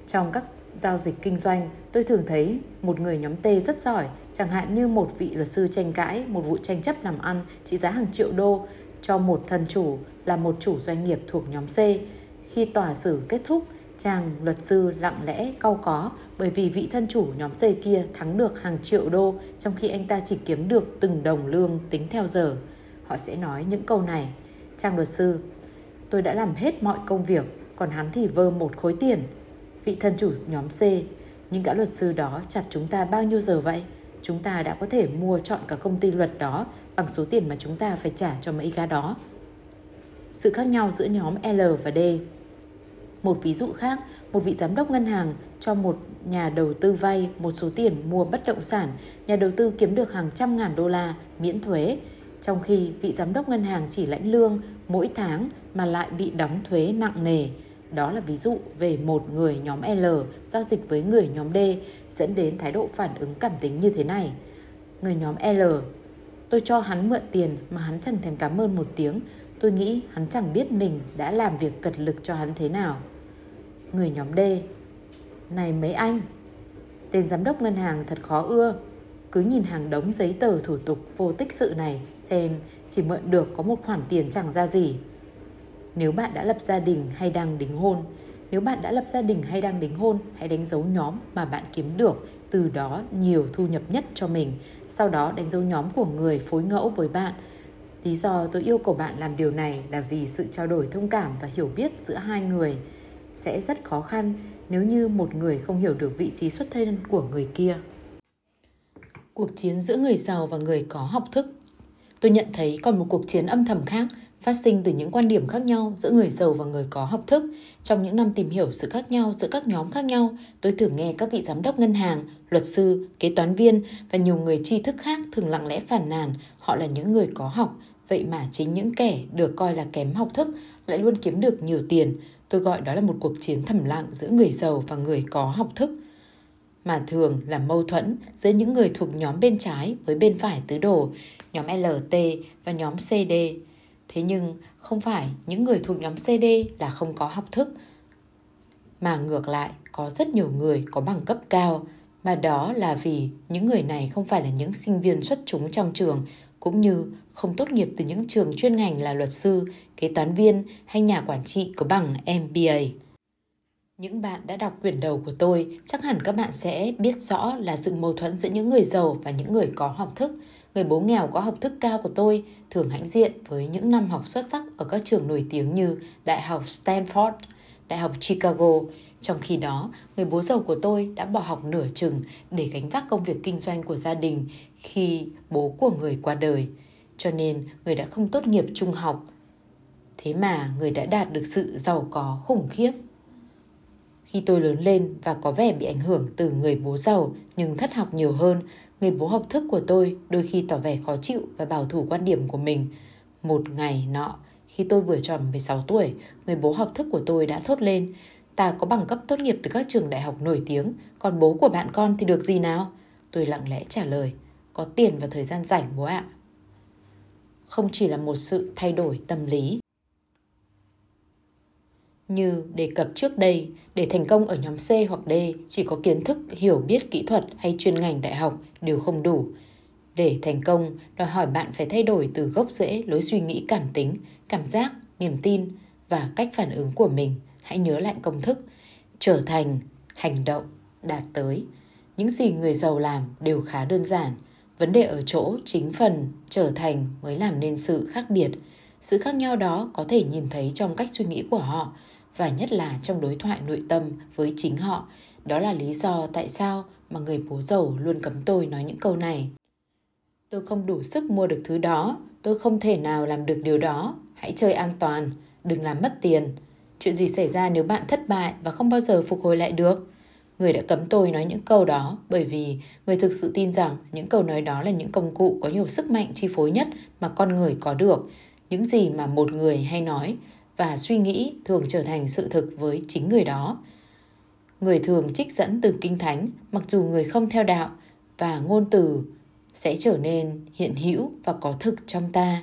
trong các giao dịch kinh doanh, tôi thường thấy một người nhóm T rất giỏi, chẳng hạn như một vị luật sư tranh cãi một vụ tranh chấp làm ăn trị giá hàng triệu đô cho một thần chủ là một chủ doanh nghiệp thuộc nhóm C. Khi tòa xử kết thúc, chàng luật sư lặng lẽ cau có bởi vì vị thân chủ nhóm C kia thắng được hàng triệu đô trong khi anh ta chỉ kiếm được từng đồng lương tính theo giờ. Họ sẽ nói những câu này. Chàng luật sư, tôi đã làm hết mọi công việc, còn hắn thì vơ một khối tiền vị thân chủ nhóm C. Nhưng gã luật sư đó chặt chúng ta bao nhiêu giờ vậy? Chúng ta đã có thể mua chọn cả công ty luật đó bằng số tiền mà chúng ta phải trả cho mấy gã đó. Sự khác nhau giữa nhóm L và D một ví dụ khác, một vị giám đốc ngân hàng cho một nhà đầu tư vay một số tiền mua bất động sản, nhà đầu tư kiếm được hàng trăm ngàn đô la miễn thuế, trong khi vị giám đốc ngân hàng chỉ lãnh lương mỗi tháng mà lại bị đóng thuế nặng nề. Đó là ví dụ về một người nhóm L giao dịch với người nhóm D dẫn đến thái độ phản ứng cảm tính như thế này. Người nhóm L, Tôi cho hắn mượn tiền mà hắn chẳng thèm cảm ơn một tiếng. Tôi nghĩ hắn chẳng biết mình đã làm việc cật lực cho hắn thế nào. Người nhóm D, Này mấy anh, Tên giám đốc ngân hàng thật khó ưa Cứ nhìn hàng đống giấy tờ thủ tục vô tích sự này Xem chỉ mượn được có một khoản tiền chẳng ra gì nếu bạn đã lập gia đình hay đang đính hôn, nếu bạn đã lập gia đình hay đang đính hôn, hãy đánh dấu nhóm mà bạn kiếm được, từ đó nhiều thu nhập nhất cho mình. Sau đó đánh dấu nhóm của người phối ngẫu với bạn. Lý do tôi yêu cầu bạn làm điều này là vì sự trao đổi thông cảm và hiểu biết giữa hai người sẽ rất khó khăn nếu như một người không hiểu được vị trí xuất thân của người kia. Cuộc chiến giữa người giàu và người có học thức Tôi nhận thấy còn một cuộc chiến âm thầm khác phát sinh từ những quan điểm khác nhau giữa người giàu và người có học thức. Trong những năm tìm hiểu sự khác nhau giữa các nhóm khác nhau, tôi thường nghe các vị giám đốc ngân hàng, luật sư, kế toán viên và nhiều người tri thức khác thường lặng lẽ phản nàn họ là những người có học, vậy mà chính những kẻ được coi là kém học thức lại luôn kiếm được nhiều tiền. Tôi gọi đó là một cuộc chiến thầm lặng giữa người giàu và người có học thức mà thường là mâu thuẫn giữa những người thuộc nhóm bên trái với bên phải tứ đồ, nhóm LT và nhóm CD. Thế nhưng không phải những người thuộc nhóm CD là không có học thức, mà ngược lại có rất nhiều người có bằng cấp cao, mà đó là vì những người này không phải là những sinh viên xuất chúng trong trường, cũng như không tốt nghiệp từ những trường chuyên ngành là luật sư, kế toán viên hay nhà quản trị có bằng MBA. Những bạn đã đọc quyển đầu của tôi, chắc hẳn các bạn sẽ biết rõ là sự mâu thuẫn giữa những người giàu và những người có học thức người bố nghèo có học thức cao của tôi thường hãnh diện với những năm học xuất sắc ở các trường nổi tiếng như Đại học Stanford, Đại học Chicago. Trong khi đó, người bố giàu của tôi đã bỏ học nửa chừng để gánh vác công việc kinh doanh của gia đình khi bố của người qua đời. Cho nên, người đã không tốt nghiệp trung học. Thế mà người đã đạt được sự giàu có khủng khiếp. Khi tôi lớn lên và có vẻ bị ảnh hưởng từ người bố giàu nhưng thất học nhiều hơn, người bố học thức của tôi đôi khi tỏ vẻ khó chịu và bảo thủ quan điểm của mình. Một ngày nọ, khi tôi vừa tròn 16 tuổi, người bố học thức của tôi đã thốt lên, ta có bằng cấp tốt nghiệp từ các trường đại học nổi tiếng, còn bố của bạn con thì được gì nào? Tôi lặng lẽ trả lời, có tiền và thời gian rảnh bố ạ. Không chỉ là một sự thay đổi tâm lý, như đề cập trước đây, để thành công ở nhóm C hoặc D, chỉ có kiến thức, hiểu biết kỹ thuật hay chuyên ngành đại học đều không đủ. Để thành công, đòi hỏi bạn phải thay đổi từ gốc rễ lối suy nghĩ cảm tính, cảm giác, niềm tin và cách phản ứng của mình. Hãy nhớ lại công thức, trở thành, hành động, đạt tới. Những gì người giàu làm đều khá đơn giản. Vấn đề ở chỗ chính phần trở thành mới làm nên sự khác biệt. Sự khác nhau đó có thể nhìn thấy trong cách suy nghĩ của họ, và nhất là trong đối thoại nội tâm với chính họ. Đó là lý do tại sao mà người bố giàu luôn cấm tôi nói những câu này. Tôi không đủ sức mua được thứ đó, tôi không thể nào làm được điều đó. Hãy chơi an toàn, đừng làm mất tiền. Chuyện gì xảy ra nếu bạn thất bại và không bao giờ phục hồi lại được? Người đã cấm tôi nói những câu đó bởi vì người thực sự tin rằng những câu nói đó là những công cụ có nhiều sức mạnh chi phối nhất mà con người có được. Những gì mà một người hay nói và suy nghĩ thường trở thành sự thực với chính người đó. Người thường trích dẫn từ kinh thánh, mặc dù người không theo đạo, và ngôn từ sẽ trở nên hiện hữu và có thực trong ta.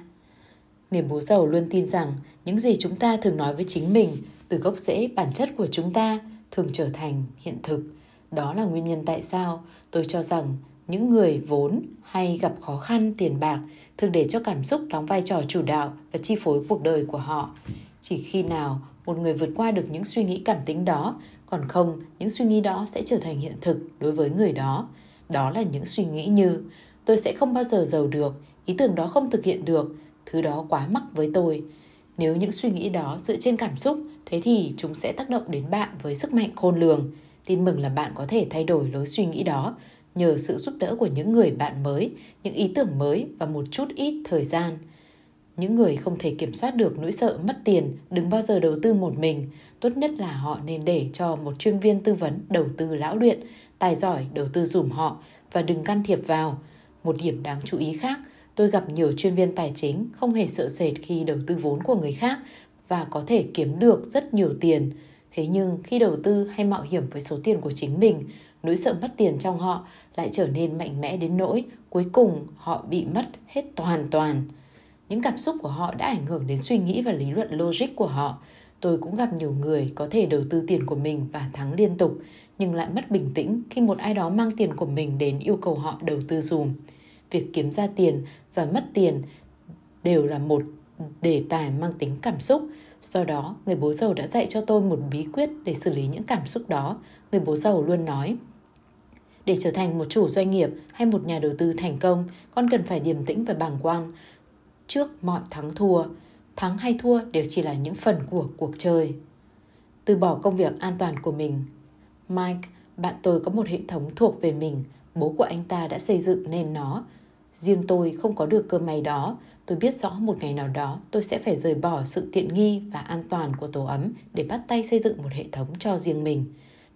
Người bố giàu luôn tin rằng những gì chúng ta thường nói với chính mình, từ gốc rễ bản chất của chúng ta, thường trở thành hiện thực. Đó là nguyên nhân tại sao tôi cho rằng những người vốn hay gặp khó khăn, tiền bạc, thường để cho cảm xúc đóng vai trò chủ đạo và chi phối cuộc đời của họ chỉ khi nào một người vượt qua được những suy nghĩ cảm tính đó, còn không, những suy nghĩ đó sẽ trở thành hiện thực đối với người đó. Đó là những suy nghĩ như tôi sẽ không bao giờ giàu được, ý tưởng đó không thực hiện được, thứ đó quá mắc với tôi. Nếu những suy nghĩ đó dựa trên cảm xúc, thế thì chúng sẽ tác động đến bạn với sức mạnh khôn lường. Tin mừng là bạn có thể thay đổi lối suy nghĩ đó nhờ sự giúp đỡ của những người bạn mới, những ý tưởng mới và một chút ít thời gian. Những người không thể kiểm soát được nỗi sợ mất tiền đừng bao giờ đầu tư một mình. Tốt nhất là họ nên để cho một chuyên viên tư vấn đầu tư lão luyện, tài giỏi đầu tư dùm họ và đừng can thiệp vào. Một điểm đáng chú ý khác, tôi gặp nhiều chuyên viên tài chính không hề sợ sệt khi đầu tư vốn của người khác và có thể kiếm được rất nhiều tiền. Thế nhưng khi đầu tư hay mạo hiểm với số tiền của chính mình, nỗi sợ mất tiền trong họ lại trở nên mạnh mẽ đến nỗi cuối cùng họ bị mất hết toàn toàn. Những cảm xúc của họ đã ảnh hưởng đến suy nghĩ và lý luận logic của họ. Tôi cũng gặp nhiều người có thể đầu tư tiền của mình và thắng liên tục, nhưng lại mất bình tĩnh khi một ai đó mang tiền của mình đến yêu cầu họ đầu tư dùm. Việc kiếm ra tiền và mất tiền đều là một đề tài mang tính cảm xúc. Do đó, người bố giàu đã dạy cho tôi một bí quyết để xử lý những cảm xúc đó. Người bố giàu luôn nói, để trở thành một chủ doanh nghiệp hay một nhà đầu tư thành công, con cần phải điềm tĩnh và bàng quan trước mọi thắng thua. Thắng hay thua đều chỉ là những phần của cuộc chơi. Từ bỏ công việc an toàn của mình. Mike, bạn tôi có một hệ thống thuộc về mình. Bố của anh ta đã xây dựng nên nó. Riêng tôi không có được cơ may đó. Tôi biết rõ một ngày nào đó tôi sẽ phải rời bỏ sự tiện nghi và an toàn của tổ ấm để bắt tay xây dựng một hệ thống cho riêng mình.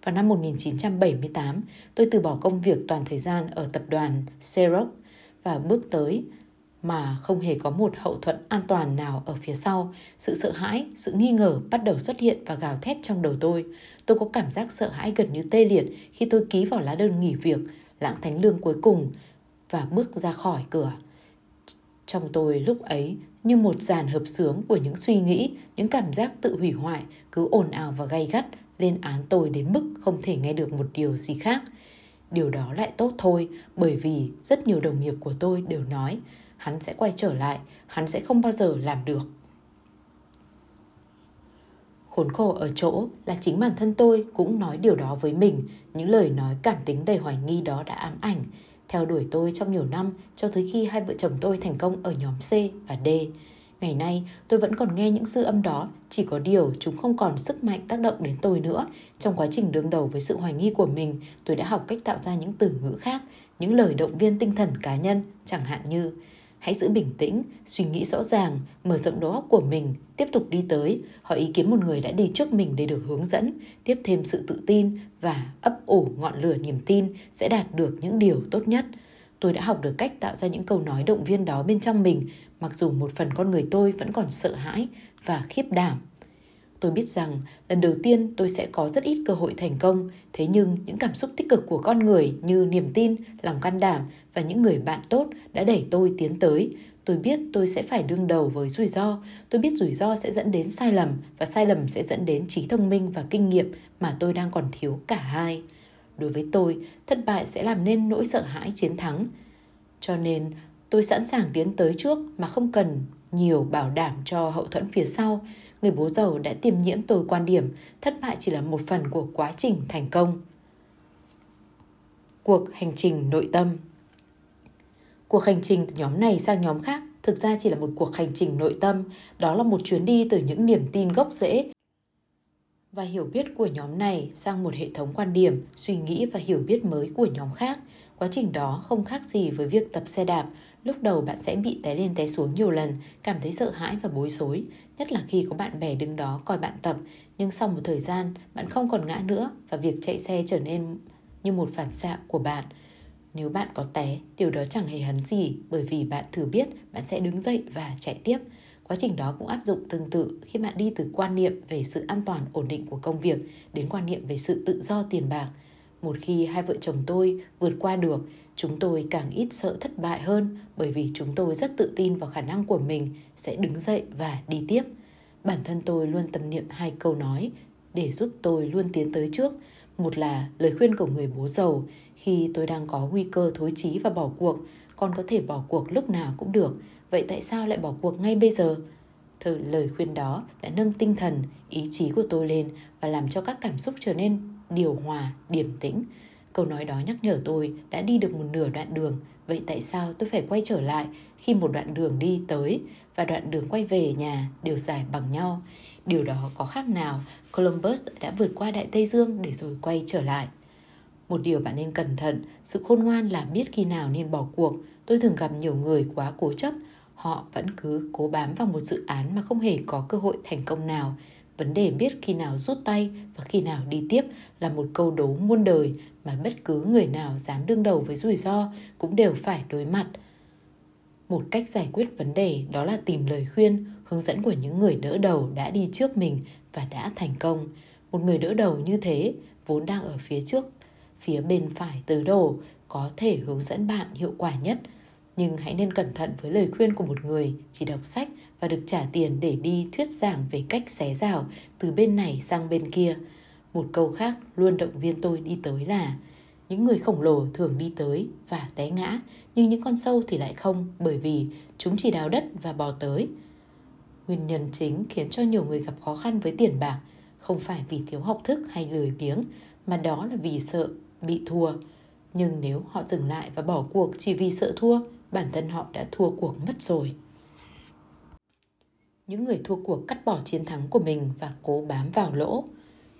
Vào năm 1978, tôi từ bỏ công việc toàn thời gian ở tập đoàn Xerox và bước tới mà không hề có một hậu thuẫn an toàn nào ở phía sau. Sự sợ hãi, sự nghi ngờ bắt đầu xuất hiện và gào thét trong đầu tôi. Tôi có cảm giác sợ hãi gần như tê liệt khi tôi ký vào lá đơn nghỉ việc, lãng thánh lương cuối cùng và bước ra khỏi cửa. Trong tôi lúc ấy như một dàn hợp sướng của những suy nghĩ, những cảm giác tự hủy hoại cứ ồn ào và gay gắt lên án tôi đến mức không thể nghe được một điều gì khác. Điều đó lại tốt thôi, bởi vì rất nhiều đồng nghiệp của tôi đều nói hắn sẽ quay trở lại, hắn sẽ không bao giờ làm được. Khốn khổ ở chỗ là chính bản thân tôi cũng nói điều đó với mình, những lời nói cảm tính đầy hoài nghi đó đã ám ảnh. theo đuổi tôi trong nhiều năm cho tới khi hai vợ chồng tôi thành công ở nhóm C và D. Ngày nay, tôi vẫn còn nghe những dư âm đó, chỉ có điều chúng không còn sức mạnh tác động đến tôi nữa. Trong quá trình đương đầu với sự hoài nghi của mình, tôi đã học cách tạo ra những từ ngữ khác, những lời động viên tinh thần cá nhân, chẳng hạn như Hãy giữ bình tĩnh, suy nghĩ rõ ràng, mở rộng đầu óc của mình, tiếp tục đi tới, hỏi ý kiến một người đã đi trước mình để được hướng dẫn, tiếp thêm sự tự tin và ấp ủ ngọn lửa niềm tin sẽ đạt được những điều tốt nhất. Tôi đã học được cách tạo ra những câu nói động viên đó bên trong mình, mặc dù một phần con người tôi vẫn còn sợ hãi và khiếp đảm. Tôi biết rằng lần đầu tiên tôi sẽ có rất ít cơ hội thành công, thế nhưng những cảm xúc tích cực của con người như niềm tin, lòng can đảm và những người bạn tốt đã đẩy tôi tiến tới. Tôi biết tôi sẽ phải đương đầu với rủi ro, tôi biết rủi ro sẽ dẫn đến sai lầm và sai lầm sẽ dẫn đến trí thông minh và kinh nghiệm mà tôi đang còn thiếu cả hai. Đối với tôi, thất bại sẽ làm nên nỗi sợ hãi chiến thắng. Cho nên, tôi sẵn sàng tiến tới trước mà không cần nhiều bảo đảm cho hậu thuẫn phía sau người bố giàu đã tiêm nhiễm tôi quan điểm thất bại chỉ là một phần của quá trình thành công. Cuộc hành trình nội tâm Cuộc hành trình từ nhóm này sang nhóm khác thực ra chỉ là một cuộc hành trình nội tâm, đó là một chuyến đi từ những niềm tin gốc rễ và hiểu biết của nhóm này sang một hệ thống quan điểm, suy nghĩ và hiểu biết mới của nhóm khác. Quá trình đó không khác gì với việc tập xe đạp, Lúc đầu bạn sẽ bị té lên té xuống nhiều lần, cảm thấy sợ hãi và bối rối, nhất là khi có bạn bè đứng đó coi bạn tập, nhưng sau một thời gian bạn không còn ngã nữa và việc chạy xe trở nên như một phản xạ của bạn. Nếu bạn có té, điều đó chẳng hề hấn gì bởi vì bạn thử biết bạn sẽ đứng dậy và chạy tiếp. Quá trình đó cũng áp dụng tương tự khi bạn đi từ quan niệm về sự an toàn ổn định của công việc đến quan niệm về sự tự do tiền bạc. Một khi hai vợ chồng tôi vượt qua được Chúng tôi càng ít sợ thất bại hơn bởi vì chúng tôi rất tự tin vào khả năng của mình sẽ đứng dậy và đi tiếp. Bản thân tôi luôn tâm niệm hai câu nói để giúp tôi luôn tiến tới trước. Một là lời khuyên của người bố giàu khi tôi đang có nguy cơ thối chí và bỏ cuộc, con có thể bỏ cuộc lúc nào cũng được. Vậy tại sao lại bỏ cuộc ngay bây giờ? thử lời khuyên đó đã nâng tinh thần, ý chí của tôi lên và làm cho các cảm xúc trở nên điều hòa, điềm tĩnh. Câu nói đó nhắc nhở tôi đã đi được một nửa đoạn đường, vậy tại sao tôi phải quay trở lại khi một đoạn đường đi tới và đoạn đường quay về nhà đều dài bằng nhau? Điều đó có khác nào Columbus đã vượt qua Đại Tây Dương để rồi quay trở lại? Một điều bạn nên cẩn thận, sự khôn ngoan là biết khi nào nên bỏ cuộc. Tôi thường gặp nhiều người quá cố chấp, họ vẫn cứ cố bám vào một dự án mà không hề có cơ hội thành công nào Vấn đề biết khi nào rút tay và khi nào đi tiếp là một câu đố muôn đời mà bất cứ người nào dám đương đầu với rủi ro cũng đều phải đối mặt. Một cách giải quyết vấn đề đó là tìm lời khuyên, hướng dẫn của những người đỡ đầu đã đi trước mình và đã thành công. Một người đỡ đầu như thế vốn đang ở phía trước, phía bên phải tứ đồ có thể hướng dẫn bạn hiệu quả nhất – nhưng hãy nên cẩn thận với lời khuyên của một người chỉ đọc sách và được trả tiền để đi thuyết giảng về cách xé rào từ bên này sang bên kia. Một câu khác luôn động viên tôi đi tới là những người khổng lồ thường đi tới và té ngã, nhưng những con sâu thì lại không bởi vì chúng chỉ đào đất và bò tới. Nguyên nhân chính khiến cho nhiều người gặp khó khăn với tiền bạc không phải vì thiếu học thức hay lười biếng, mà đó là vì sợ bị thua. Nhưng nếu họ dừng lại và bỏ cuộc chỉ vì sợ thua bản thân họ đã thua cuộc mất rồi. Những người thua cuộc cắt bỏ chiến thắng của mình và cố bám vào lỗ.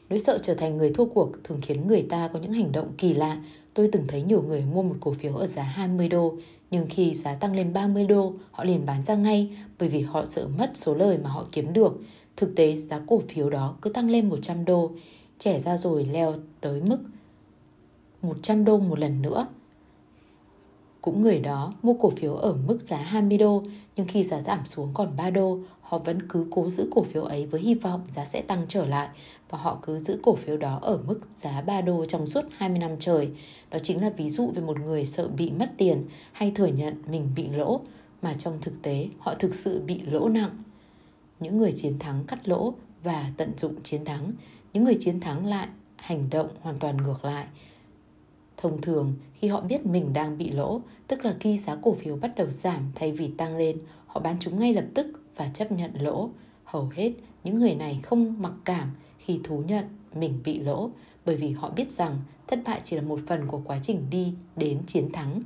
Nỗi sợ trở thành người thua cuộc thường khiến người ta có những hành động kỳ lạ. Tôi từng thấy nhiều người mua một cổ phiếu ở giá 20 đô, nhưng khi giá tăng lên 30 đô, họ liền bán ra ngay bởi vì họ sợ mất số lời mà họ kiếm được. Thực tế, giá cổ phiếu đó cứ tăng lên 100 đô, trẻ ra rồi leo tới mức 100 đô một lần nữa. Cũng người đó mua cổ phiếu ở mức giá 20 đô, nhưng khi giá giảm xuống còn 3 đô, họ vẫn cứ cố giữ cổ phiếu ấy với hy vọng giá sẽ tăng trở lại và họ cứ giữ cổ phiếu đó ở mức giá 3 đô trong suốt 20 năm trời. Đó chính là ví dụ về một người sợ bị mất tiền hay thừa nhận mình bị lỗ, mà trong thực tế họ thực sự bị lỗ nặng. Những người chiến thắng cắt lỗ và tận dụng chiến thắng, những người chiến thắng lại hành động hoàn toàn ngược lại – Thông thường, khi họ biết mình đang bị lỗ, tức là khi giá cổ phiếu bắt đầu giảm thay vì tăng lên, họ bán chúng ngay lập tức và chấp nhận lỗ. Hầu hết, những người này không mặc cảm khi thú nhận mình bị lỗ bởi vì họ biết rằng thất bại chỉ là một phần của quá trình đi đến chiến thắng.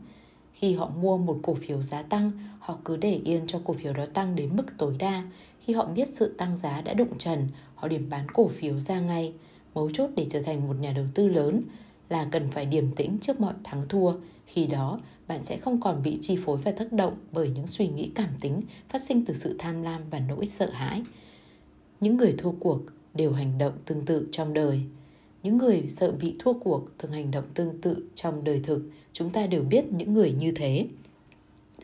Khi họ mua một cổ phiếu giá tăng, họ cứ để yên cho cổ phiếu đó tăng đến mức tối đa. Khi họ biết sự tăng giá đã đụng trần, họ điểm bán cổ phiếu ra ngay. Mấu chốt để trở thành một nhà đầu tư lớn là cần phải điềm tĩnh trước mọi thắng thua. Khi đó, bạn sẽ không còn bị chi phối và tác động bởi những suy nghĩ cảm tính phát sinh từ sự tham lam và nỗi sợ hãi. Những người thua cuộc đều hành động tương tự trong đời. Những người sợ bị thua cuộc thường hành động tương tự trong đời thực. Chúng ta đều biết những người như thế.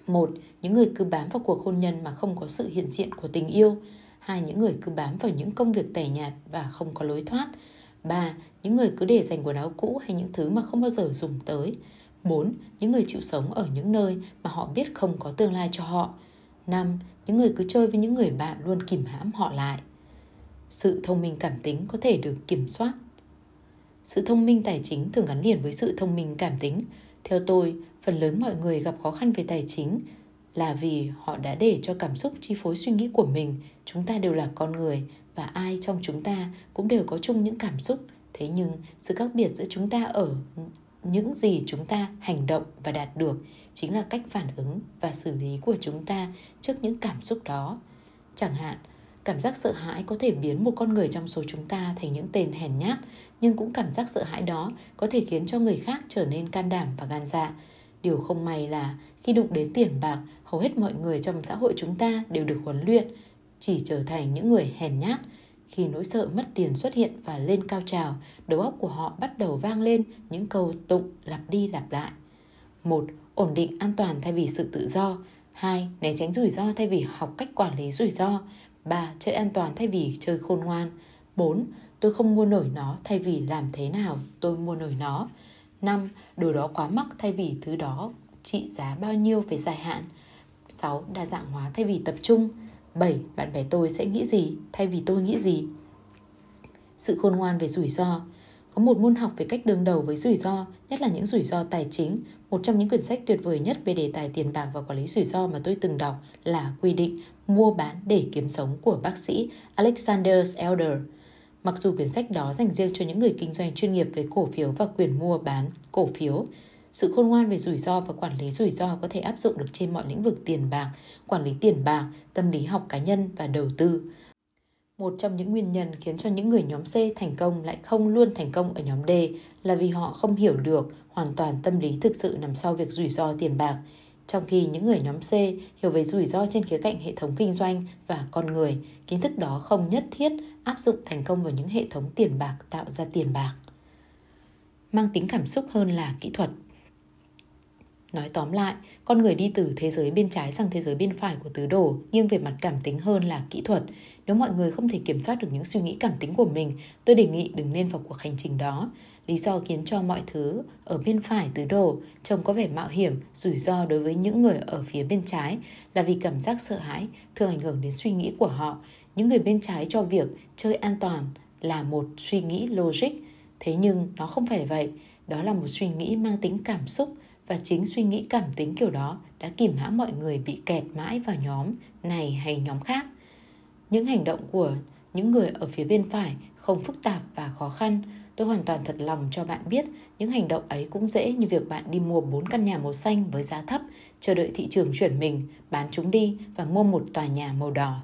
Một, những người cứ bám vào cuộc hôn nhân mà không có sự hiện diện của tình yêu. Hai, những người cứ bám vào những công việc tẻ nhạt và không có lối thoát. Ba, những người cứ để dành quần áo cũ hay những thứ mà không bao giờ dùng tới. 4. Những người chịu sống ở những nơi mà họ biết không có tương lai cho họ. 5. Những người cứ chơi với những người bạn luôn kìm hãm họ lại. Sự thông minh cảm tính có thể được kiểm soát. Sự thông minh tài chính thường gắn liền với sự thông minh cảm tính. Theo tôi, phần lớn mọi người gặp khó khăn về tài chính là vì họ đã để cho cảm xúc chi phối suy nghĩ của mình. Chúng ta đều là con người và ai trong chúng ta cũng đều có chung những cảm xúc. Thế nhưng sự khác biệt giữa chúng ta ở những gì chúng ta hành động và đạt được chính là cách phản ứng và xử lý của chúng ta trước những cảm xúc đó. Chẳng hạn, cảm giác sợ hãi có thể biến một con người trong số chúng ta thành những tên hèn nhát, nhưng cũng cảm giác sợ hãi đó có thể khiến cho người khác trở nên can đảm và gan dạ. Điều không may là khi đụng đến tiền bạc, hầu hết mọi người trong xã hội chúng ta đều được huấn luyện, chỉ trở thành những người hèn nhát khi nỗi sợ mất tiền xuất hiện và lên cao trào, đầu óc của họ bắt đầu vang lên những câu tụng lặp đi lặp lại. một Ổn định an toàn thay vì sự tự do. 2. Né tránh rủi ro thay vì học cách quản lý rủi ro. 3. Chơi an toàn thay vì chơi khôn ngoan. 4. Tôi không mua nổi nó thay vì làm thế nào tôi mua nổi nó. 5. Đồ đó quá mắc thay vì thứ đó trị giá bao nhiêu về dài hạn. 6. Đa dạng hóa thay vì tập trung. 7. Bạn bè tôi sẽ nghĩ gì thay vì tôi nghĩ gì? Sự khôn ngoan về rủi ro Có một môn học về cách đương đầu với rủi ro, nhất là những rủi ro tài chính. Một trong những quyển sách tuyệt vời nhất về đề tài tiền bạc và quản lý rủi ro mà tôi từng đọc là quy định mua bán để kiếm sống của bác sĩ Alexander Elder. Mặc dù quyển sách đó dành riêng cho những người kinh doanh chuyên nghiệp về cổ phiếu và quyền mua bán cổ phiếu, sự khôn ngoan về rủi ro và quản lý rủi ro có thể áp dụng được trên mọi lĩnh vực tiền bạc, quản lý tiền bạc, tâm lý học cá nhân và đầu tư. Một trong những nguyên nhân khiến cho những người nhóm C thành công lại không luôn thành công ở nhóm D là vì họ không hiểu được hoàn toàn tâm lý thực sự nằm sau việc rủi ro tiền bạc. Trong khi những người nhóm C hiểu về rủi ro trên khía cạnh hệ thống kinh doanh và con người, kiến thức đó không nhất thiết áp dụng thành công vào những hệ thống tiền bạc tạo ra tiền bạc. Mang tính cảm xúc hơn là kỹ thuật. Nói tóm lại, con người đi từ thế giới bên trái sang thế giới bên phải của tứ đồ, nghiêng về mặt cảm tính hơn là kỹ thuật. Nếu mọi người không thể kiểm soát được những suy nghĩ cảm tính của mình, tôi đề nghị đừng nên vào cuộc hành trình đó. Lý do khiến cho mọi thứ ở bên phải tứ đồ trông có vẻ mạo hiểm, rủi ro đối với những người ở phía bên trái là vì cảm giác sợ hãi thường ảnh hưởng đến suy nghĩ của họ. Những người bên trái cho việc chơi an toàn là một suy nghĩ logic, thế nhưng nó không phải vậy. Đó là một suy nghĩ mang tính cảm xúc, và chính suy nghĩ cảm tính kiểu đó đã kìm hãm mọi người bị kẹt mãi vào nhóm này hay nhóm khác. Những hành động của những người ở phía bên phải không phức tạp và khó khăn. Tôi hoàn toàn thật lòng cho bạn biết những hành động ấy cũng dễ như việc bạn đi mua 4 căn nhà màu xanh với giá thấp, chờ đợi thị trường chuyển mình, bán chúng đi và mua một tòa nhà màu đỏ.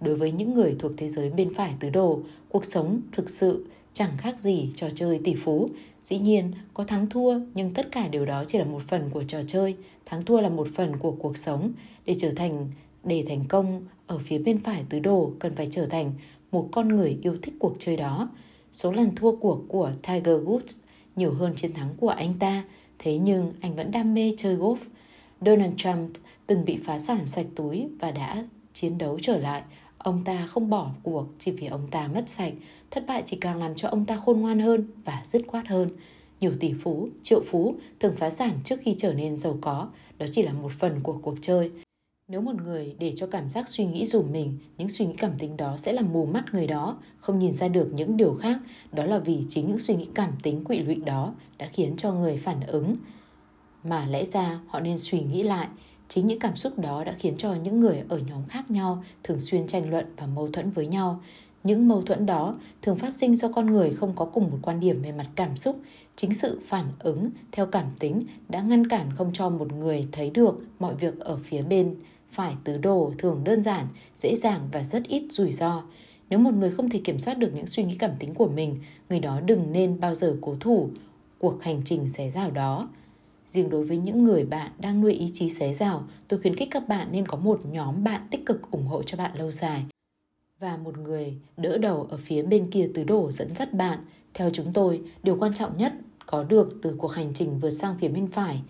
Đối với những người thuộc thế giới bên phải tứ đồ, cuộc sống thực sự chẳng khác gì trò chơi tỷ phú Dĩ nhiên, có thắng thua, nhưng tất cả điều đó chỉ là một phần của trò chơi. Thắng thua là một phần của cuộc sống. Để trở thành, để thành công ở phía bên phải tứ đồ cần phải trở thành một con người yêu thích cuộc chơi đó. Số lần thua cuộc của Tiger Woods nhiều hơn chiến thắng của anh ta, thế nhưng anh vẫn đam mê chơi golf. Donald Trump từng bị phá sản sạch túi và đã chiến đấu trở lại. Ông ta không bỏ cuộc chỉ vì ông ta mất sạch, thất bại chỉ càng làm cho ông ta khôn ngoan hơn và dứt khoát hơn. Nhiều tỷ phú, triệu phú thường phá sản trước khi trở nên giàu có, đó chỉ là một phần của cuộc chơi. Nếu một người để cho cảm giác suy nghĩ dùm mình, những suy nghĩ cảm tính đó sẽ làm mù mắt người đó, không nhìn ra được những điều khác. Đó là vì chính những suy nghĩ cảm tính quỵ lụy đó đã khiến cho người phản ứng. Mà lẽ ra họ nên suy nghĩ lại, chính những cảm xúc đó đã khiến cho những người ở nhóm khác nhau thường xuyên tranh luận và mâu thuẫn với nhau những mâu thuẫn đó thường phát sinh do con người không có cùng một quan điểm về mặt cảm xúc, Chính sự phản ứng theo cảm tính đã ngăn cản không cho một người thấy được mọi việc ở phía bên phải tứ đồ thường đơn giản, dễ dàng và rất ít rủi ro. Nếu một người không thể kiểm soát được những suy nghĩ cảm tính của mình, người đó đừng nên bao giờ cố thủ cuộc hành trình xé rào đó. Riêng đối với những người bạn đang nuôi ý chí xé rào, tôi khuyến khích các bạn nên có một nhóm bạn tích cực ủng hộ cho bạn lâu dài và một người đỡ đầu ở phía bên kia tứ đổ dẫn dắt bạn. Theo chúng tôi, điều quan trọng nhất có được từ cuộc hành trình vượt sang phía bên phải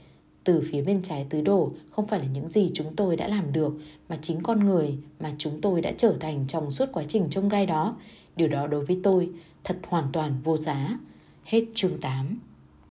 từ phía bên trái tứ đổ không phải là những gì chúng tôi đã làm được mà chính con người mà chúng tôi đã trở thành trong suốt quá trình trông gai đó. Điều đó đối với tôi thật hoàn toàn vô giá. Hết chương 8